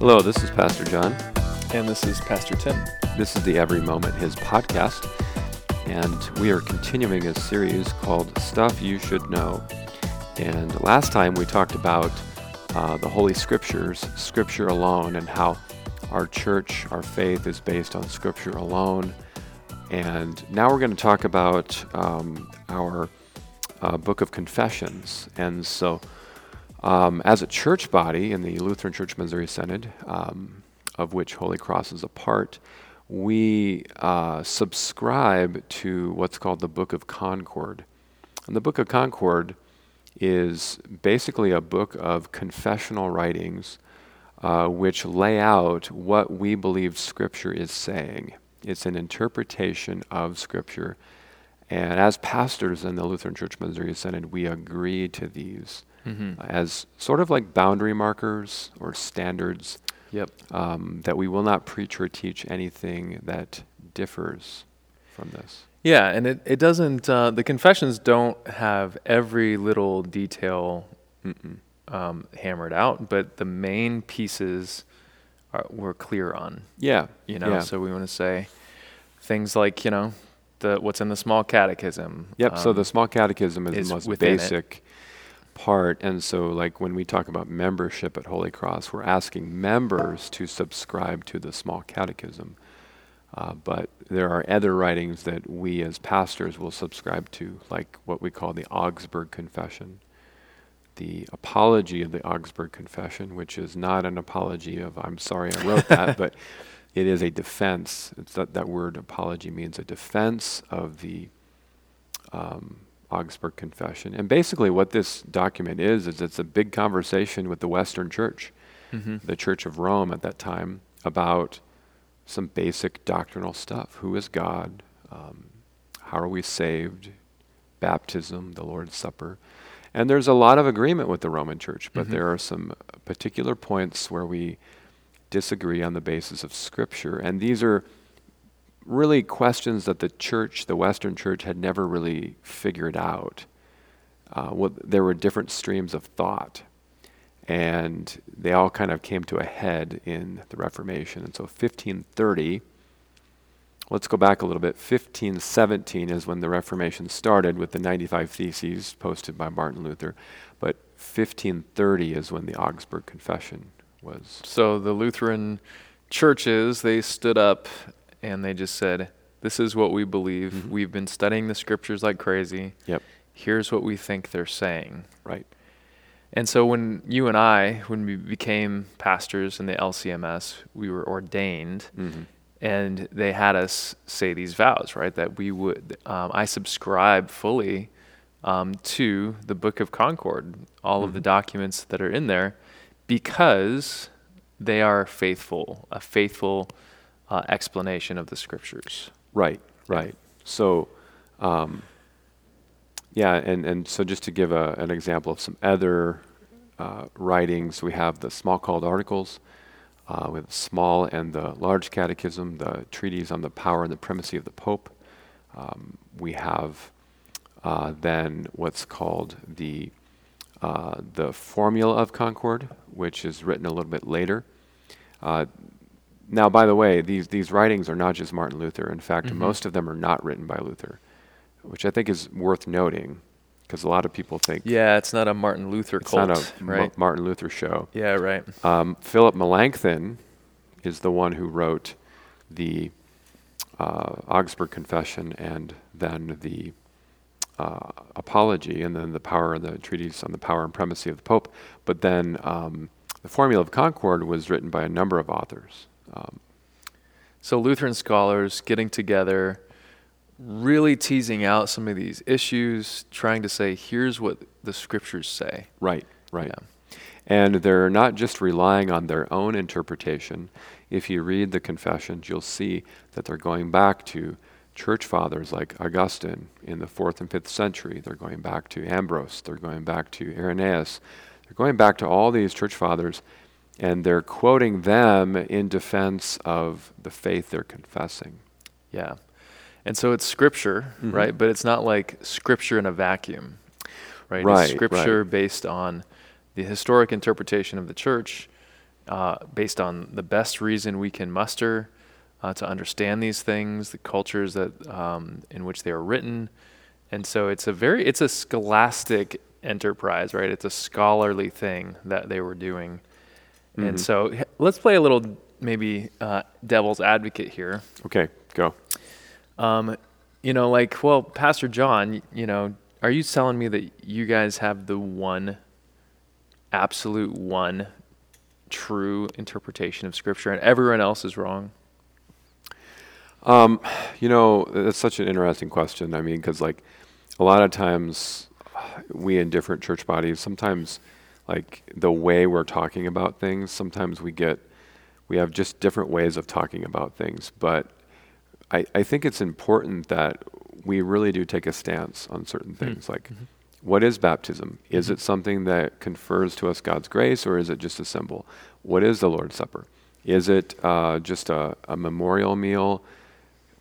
Hello, this is Pastor John. And this is Pastor Tim. This is the Every Moment His podcast, and we are continuing a series called Stuff You Should Know. And last time we talked about uh, the Holy Scriptures, Scripture alone, and how our church, our faith is based on Scripture alone. And now we're going to talk about um, our uh, Book of Confessions. And so, um, as a church body in the Lutheran Church Missouri Synod, um, of which Holy Cross is a part, we uh, subscribe to what's called the Book of Concord. And the Book of Concord is basically a book of confessional writings uh, which lay out what we believe Scripture is saying. It's an interpretation of Scripture. And as pastors in the Lutheran Church Missouri Synod, we agree to these mm-hmm. as sort of like boundary markers or standards. Yep. Um, that we will not preach or teach anything that differs from this. Yeah, and it, it doesn't, uh, the confessions don't have every little detail um, hammered out, but the main pieces are, we're clear on. Yeah. You know, yeah. so we want to say things like, you know, the what's in the small catechism. Yep, um, so the um, small catechism is, is the most basic. It part. And so, like when we talk about membership at Holy Cross, we're asking members to subscribe to the small catechism. Uh, but there are other writings that we as pastors will subscribe to, like what we call the Augsburg Confession, the apology of the Augsburg Confession, which is not an apology of, I'm sorry I wrote that, but it is a defense. It's that, that word apology means a defense of the um, Augsburg Confession. And basically, what this document is, is it's a big conversation with the Western Church, mm-hmm. the Church of Rome at that time, about some basic doctrinal stuff. Who is God? Um, how are we saved? Baptism, the Lord's Supper. And there's a lot of agreement with the Roman Church, but mm-hmm. there are some particular points where we disagree on the basis of Scripture. And these are really questions that the church, the Western church, had never really figured out. Uh, there were different streams of thought, and they all kind of came to a head in the Reformation. And so 1530, let's go back a little bit. 1517 is when the Reformation started with the 95 Theses posted by Martin Luther, but 1530 is when the Augsburg Confession was. So the Lutheran churches, they stood up and they just said, This is what we believe. Mm-hmm. We've been studying the scriptures like crazy. Yep. Here's what we think they're saying. Right. And so when you and I, when we became pastors in the LCMS, we were ordained, mm-hmm. and they had us say these vows, right? That we would, um, I subscribe fully um, to the Book of Concord, all mm-hmm. of the mm-hmm. documents that are in there, because they are faithful, a faithful uh, explanation of the scriptures. Right, right. So, um, yeah, and, and so just to give a, an example of some other uh, writings, we have the Smalcald Articles, uh, the small and the large catechism, the treatise on the power and the primacy of the Pope. Um, we have uh, then what's called the uh, the Formula of Concord, which is written a little bit later. Now, by the way, these, these writings are not just Martin Luther. In fact, mm-hmm. most of them are not written by Luther, which I think is worth noting because a lot of people think. Yeah, it's not a Martin Luther it's cult. It's not a right? M- Martin Luther show. Yeah, right. Um, Philip Melanchthon is the one who wrote the uh, Augsburg Confession and then the uh, Apology and then the power of the treatise on the power and primacy of the Pope. But then um, the Formula of Concord was written by a number of authors. Um, so Lutheran scholars getting together, really teasing out some of these issues, trying to say, here's what the scriptures say. Right, right. Yeah. And they're not just relying on their own interpretation. If you read the confessions, you'll see that they're going back to church fathers like Augustine in the fourth and fifth century. They're going back to Ambrose. They're going back to Irenaeus. They're going back to all these church fathers and they're quoting them in defense of the faith they're confessing. Yeah. And so it's scripture, mm-hmm. right? But it's not like scripture in a vacuum, right? right it's scripture right. based on the historic interpretation of the church uh, based on the best reason we can muster uh, to understand these things, the cultures that um, in which they are written, and so it's a very it's a scholastic enterprise, right? It's a scholarly thing that they were doing, mm-hmm. and so let's play a little maybe uh, devil's advocate here. Okay, go. Um, you know, like, well, Pastor John, you know, are you telling me that you guys have the one, absolute one, true interpretation of Scripture, and everyone else is wrong? Um, you know, that's such an interesting question. I mean, because like a lot of times we in different church bodies, sometimes like the way we're talking about things, sometimes we get, we have just different ways of talking about things. But I, I think it's important that we really do take a stance on certain hmm. things. Mm-hmm. Like, mm-hmm. what is baptism? Is mm-hmm. it something that confers to us God's grace, or is it just a symbol? What is the Lord's Supper? Is it uh, just a, a memorial meal?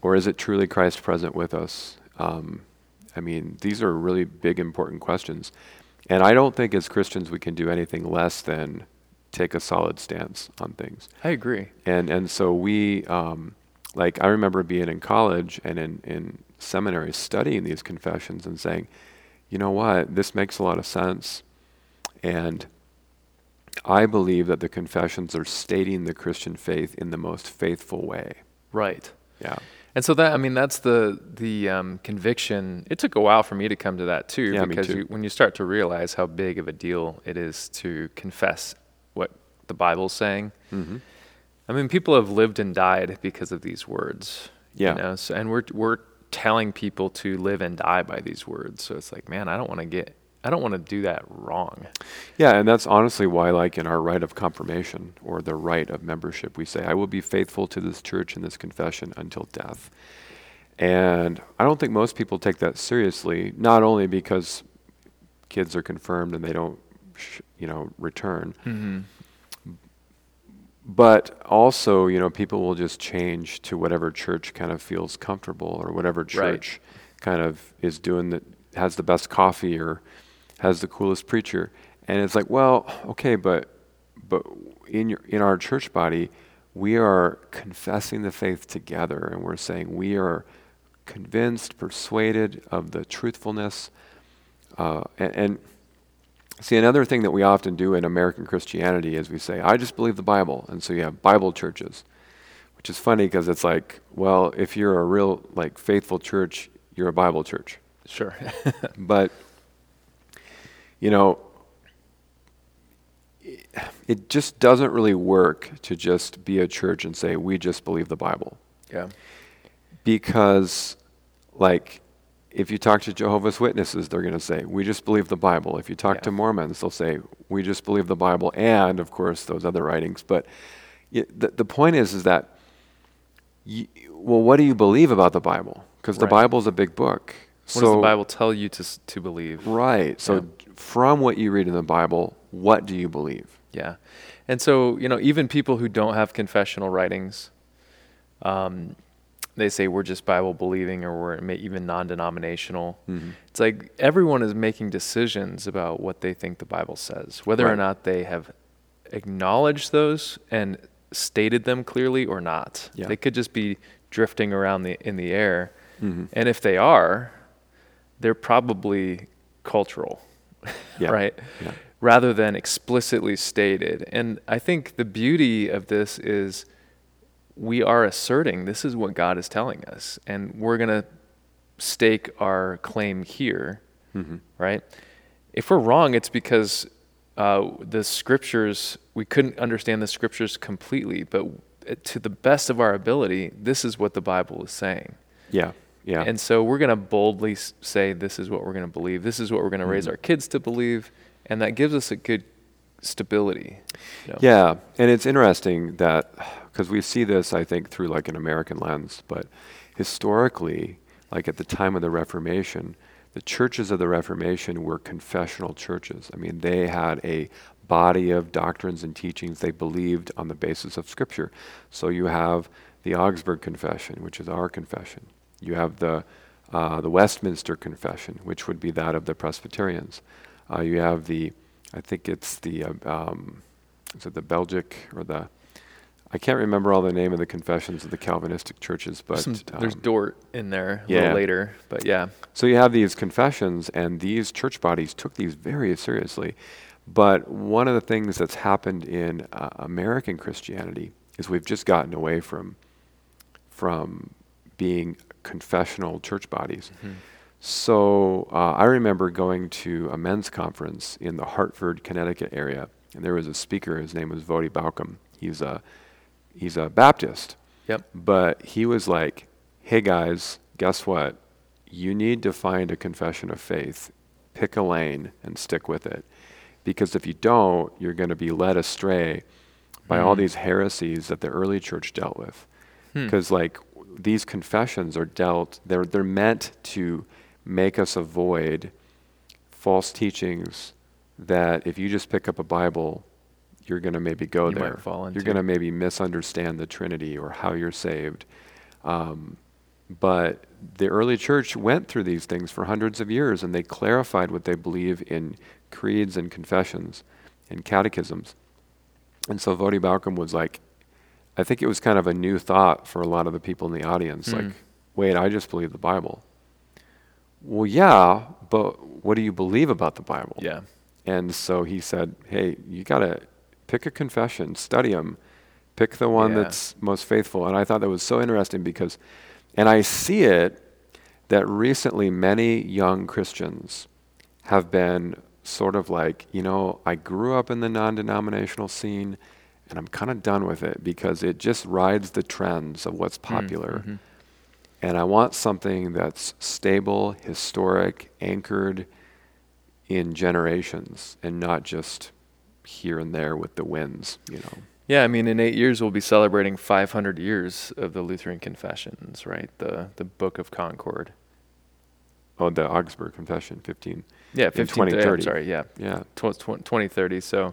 Or is it truly Christ present with us? Um, I mean, these are really big, important questions. And I don't think as Christians we can do anything less than take a solid stance on things. I agree. And and so we, um, like, I remember being in college and in, in seminary studying these confessions and saying, you know what, this makes a lot of sense. And I believe that the confessions are stating the Christian faith in the most faithful way. Right. Yeah. And so that I mean that's the the um, conviction. It took a while for me to come to that too, yeah, because too. You, when you start to realize how big of a deal it is to confess what the Bible's saying. Mm-hmm. I mean, people have lived and died because of these words. Yeah. You know? so, and we're we're telling people to live and die by these words. So it's like, man, I don't want to get I don't want to do that wrong. Yeah, and that's honestly why, like in our rite of confirmation or the rite of membership, we say, I will be faithful to this church and this confession until death. And I don't think most people take that seriously, not only because kids are confirmed and they don't, sh- you know, return, mm-hmm. but also, you know, people will just change to whatever church kind of feels comfortable or whatever church right. kind of is doing that has the best coffee or has the coolest preacher. And it's like, well, okay, but but in your in our church body, we are confessing the faith together and we're saying we are convinced, persuaded of the truthfulness. Uh, and, and see, another thing that we often do in American Christianity is we say, I just believe the Bible. And so you have Bible churches, which is funny because it's like, well, if you're a real, like, faithful church, you're a Bible church. Sure. but you know, it just doesn't really work to just be a church and say, we just believe the Bible. Yeah. Because, like, if you talk to Jehovah's Witnesses, they're going to say, we just believe the Bible. If you talk yeah. to Mormons, they'll say, we just believe the Bible and, of course, those other writings. But the, the point is, is that, you, well, what do you believe about the Bible? Because right. the Bible is a big book. What so, does the Bible tell you to, to believe? Right. So, yeah from what you read in the Bible, what do you believe? Yeah. And so, you know, even people who don't have confessional writings, um, they say we're just Bible believing or we're even non denominational. Mm-hmm. It's like everyone is making decisions about what they think the Bible says, whether right. or not they have acknowledged those and stated them clearly or not. Yeah. They could just be drifting around the, in the air. Mm-hmm. And if they are, they're probably cultural yeah. right? Yeah. Rather than explicitly stated. And I think the beauty of this is we are asserting this is what God is telling us, and we're going to stake our claim here, mm-hmm. right? If we're wrong, it's because uh, the scriptures, we couldn't understand the scriptures completely, but to the best of our ability, this is what the Bible is saying. Yeah. Yeah. And so we're going to boldly say, this is what we're going to believe. This is what we're going to mm-hmm. raise our kids to believe. And that gives us a good stability. You know? Yeah. And it's interesting that, because we see this, I think, through like an American lens, but historically, like at the time of the Reformation, the churches of the Reformation were confessional churches. I mean, they had a body of doctrines and teachings they believed on the basis of Scripture. So you have the Augsburg Confession, which is our confession. You have the, uh, the Westminster Confession, which would be that of the Presbyterians. Uh, you have the, I think it's the, uh, um, is it the Belgic or the I can't remember all the name of the confessions of the Calvinistic churches, but Some, there's um, Dort in there a yeah. little later, but yeah. so you have these confessions, and these church bodies took these very seriously. But one of the things that's happened in uh, American Christianity is we've just gotten away from from being confessional church bodies. So uh, I remember going to a men's conference in the Hartford, Connecticut area, and there was a speaker. His name was Voddie Baucham. He's a he's a Baptist, Yep. but he was like, "Hey guys, guess what? You need to find a confession of faith. Pick a lane and stick with it, because if you don't, you're going to be led astray by all Mm. these heresies that the early church dealt with. Hmm. Because like these confessions are dealt, they're they're meant to make us avoid false teachings that if you just pick up a Bible, you're going to maybe go You might there. You're going to maybe misunderstand the Trinity or how you're saved. Um, but the early church went through these things for hundreds of years and they clarified what they believe in creeds and confessions and catechisms. And so Voddie Baucham was like, I think it was kind of a new thought for a lot of the people in the audience. Hmm. Like, wait, I just believe the Bible. Well, yeah, but what do you believe about the Bible? Yeah. And so he said, hey, you got to pick a confession, study them, pick the one Yeah. that's most faithful. And I thought that was so interesting because, and I see it that recently many young Christians have been sort of like, you know, I grew up in the non denominational scene and I'm kind of done with it because it just rides the trends of what's popular. mhm. And I want something that's stable, historic, anchored in generations and not just here and there with the winds, you know. Yeah, I mean, in eight years we'll be celebrating 500 years of the Lutheran Confessions, right? The the Book of Concord. Oh, the Augsburg Confession, 15. Yeah, In 15 yeah, 2030. sorry, yeah, Yeah. tw- tw- 2030. So,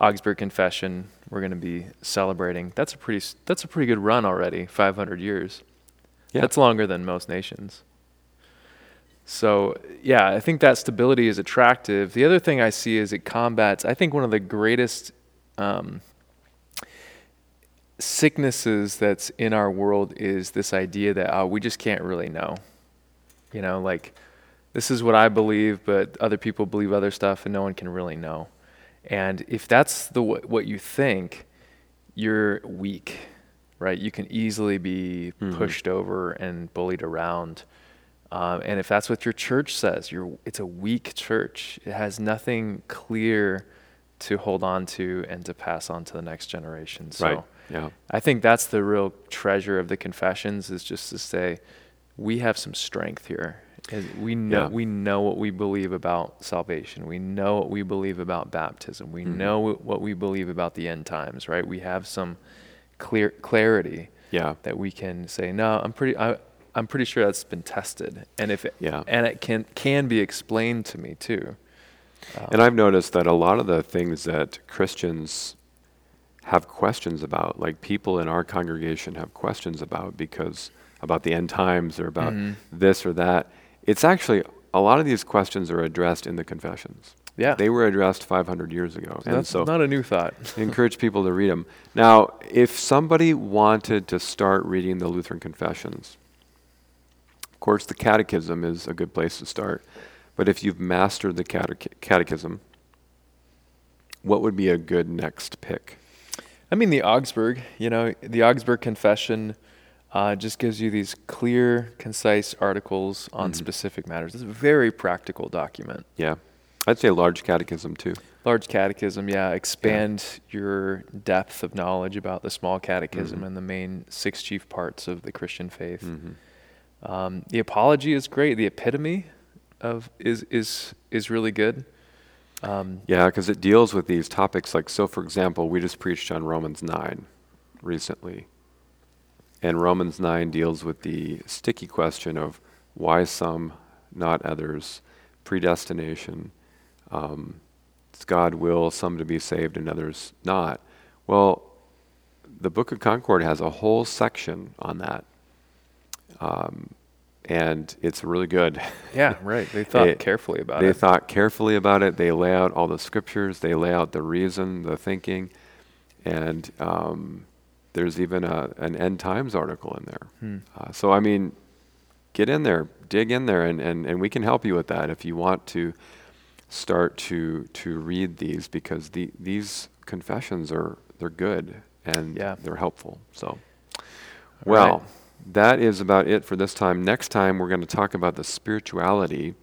Augsburg Confession, we're going to be celebrating. That's a pretty that's a pretty good run already. 500 years. Yeah. That's longer than most nations. So, yeah, I think that stability is attractive. The other thing I see is it combats, I think, one of the greatest um, sicknesses that's in our world is this idea that oh, we just can't really know. You know, like this is what I believe, but other people believe other stuff, and no one can really know. And if that's the wh- what you think, you're weak, right? You can easily be Mhm. pushed over and bullied around. Um, and if that's what your church says, you're, it's a weak church. It has nothing clear to hold on to and to pass on to the next generation. So Right. Yeah. I think that's the real treasure of the confessions is just to say we have some strength here. And We know Yeah. we know what we believe about salvation. We know what we believe about baptism. We Mhm. know what we believe about the end times, right? We have some clear clarity Yeah. that we can say, no, I'm pretty I, I'm pretty sure that's been tested. And if it, Yeah. and it can can be explained to me too. Um, And I've noticed that a lot of the things that Christians have questions about, like people in our congregation have questions about because about the end times or about Mhm. this or that, it's actually a lot of these questions are addressed in the confessions. yeah. They were addressed 500 years ago. and that's so not a new thought. Encourage people to read them. Now, if somebody wanted to start reading the Lutheran Confessions, of course, the Catechism is a good place to start. But if you've mastered the catech- Catechism, what would be a good next pick? I mean, the Augsburg, you know, the Augsburg Confession uh, just gives you these clear, concise articles on Mhm. specific matters. It's a very practical document. Yeah, I'd say large Catechism too. Large catechism, yeah, expand your depth of knowledge about the small catechism Mhm. and the main six chief parts of the Christian faith. hmm Um, the apology is great. The epitome of is is is really good. Um, Yeah, because it deals with these topics. Like, so for example, we just preached on Romans 9 recently. And Romans 9 deals with the sticky question of why some, not others, predestination. Um, it's God will some to be saved and others not. Well, the Book of Concord has a whole section on that. Um, and it's really good. yeah, right. They thought carefully about they it. They thought carefully about it. They lay out all the scriptures. They lay out the reason, the thinking. and um, there's even a, an end times article in there. Hmm. Uh, so I mean, get in there, dig in there, and, and, and we can help you with that if you want to start to to read these because the these confessions are they're good and Yeah. they're helpful. So, well, right. that is about it for this time. Next time we're going to talk about the spirituality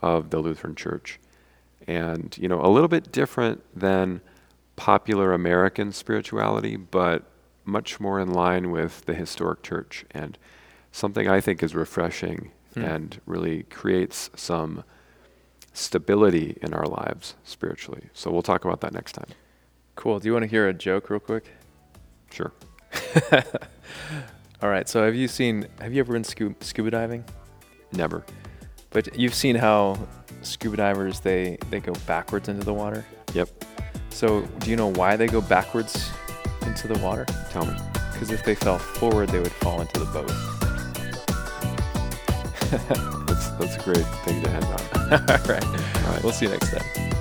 of the Lutheran Church, and you know a little bit different than popular American spirituality, but much more in line with the historic church and something I think is refreshing Hmm. and really creates some stability in our lives spiritually. So we'll talk about that next time. Cool. Do you want to hear a joke real quick? Sure. All right. So have you seen? Have you ever been scuba, scuba diving? Never. But you've seen how scuba divers they they go backwards into the water. Yep. So do you know why they go backwards into the water? Tell me. Because if they fell forward, they would fall into the boat. That's that's a great thing to end on. All right. All right. We'll see you next time.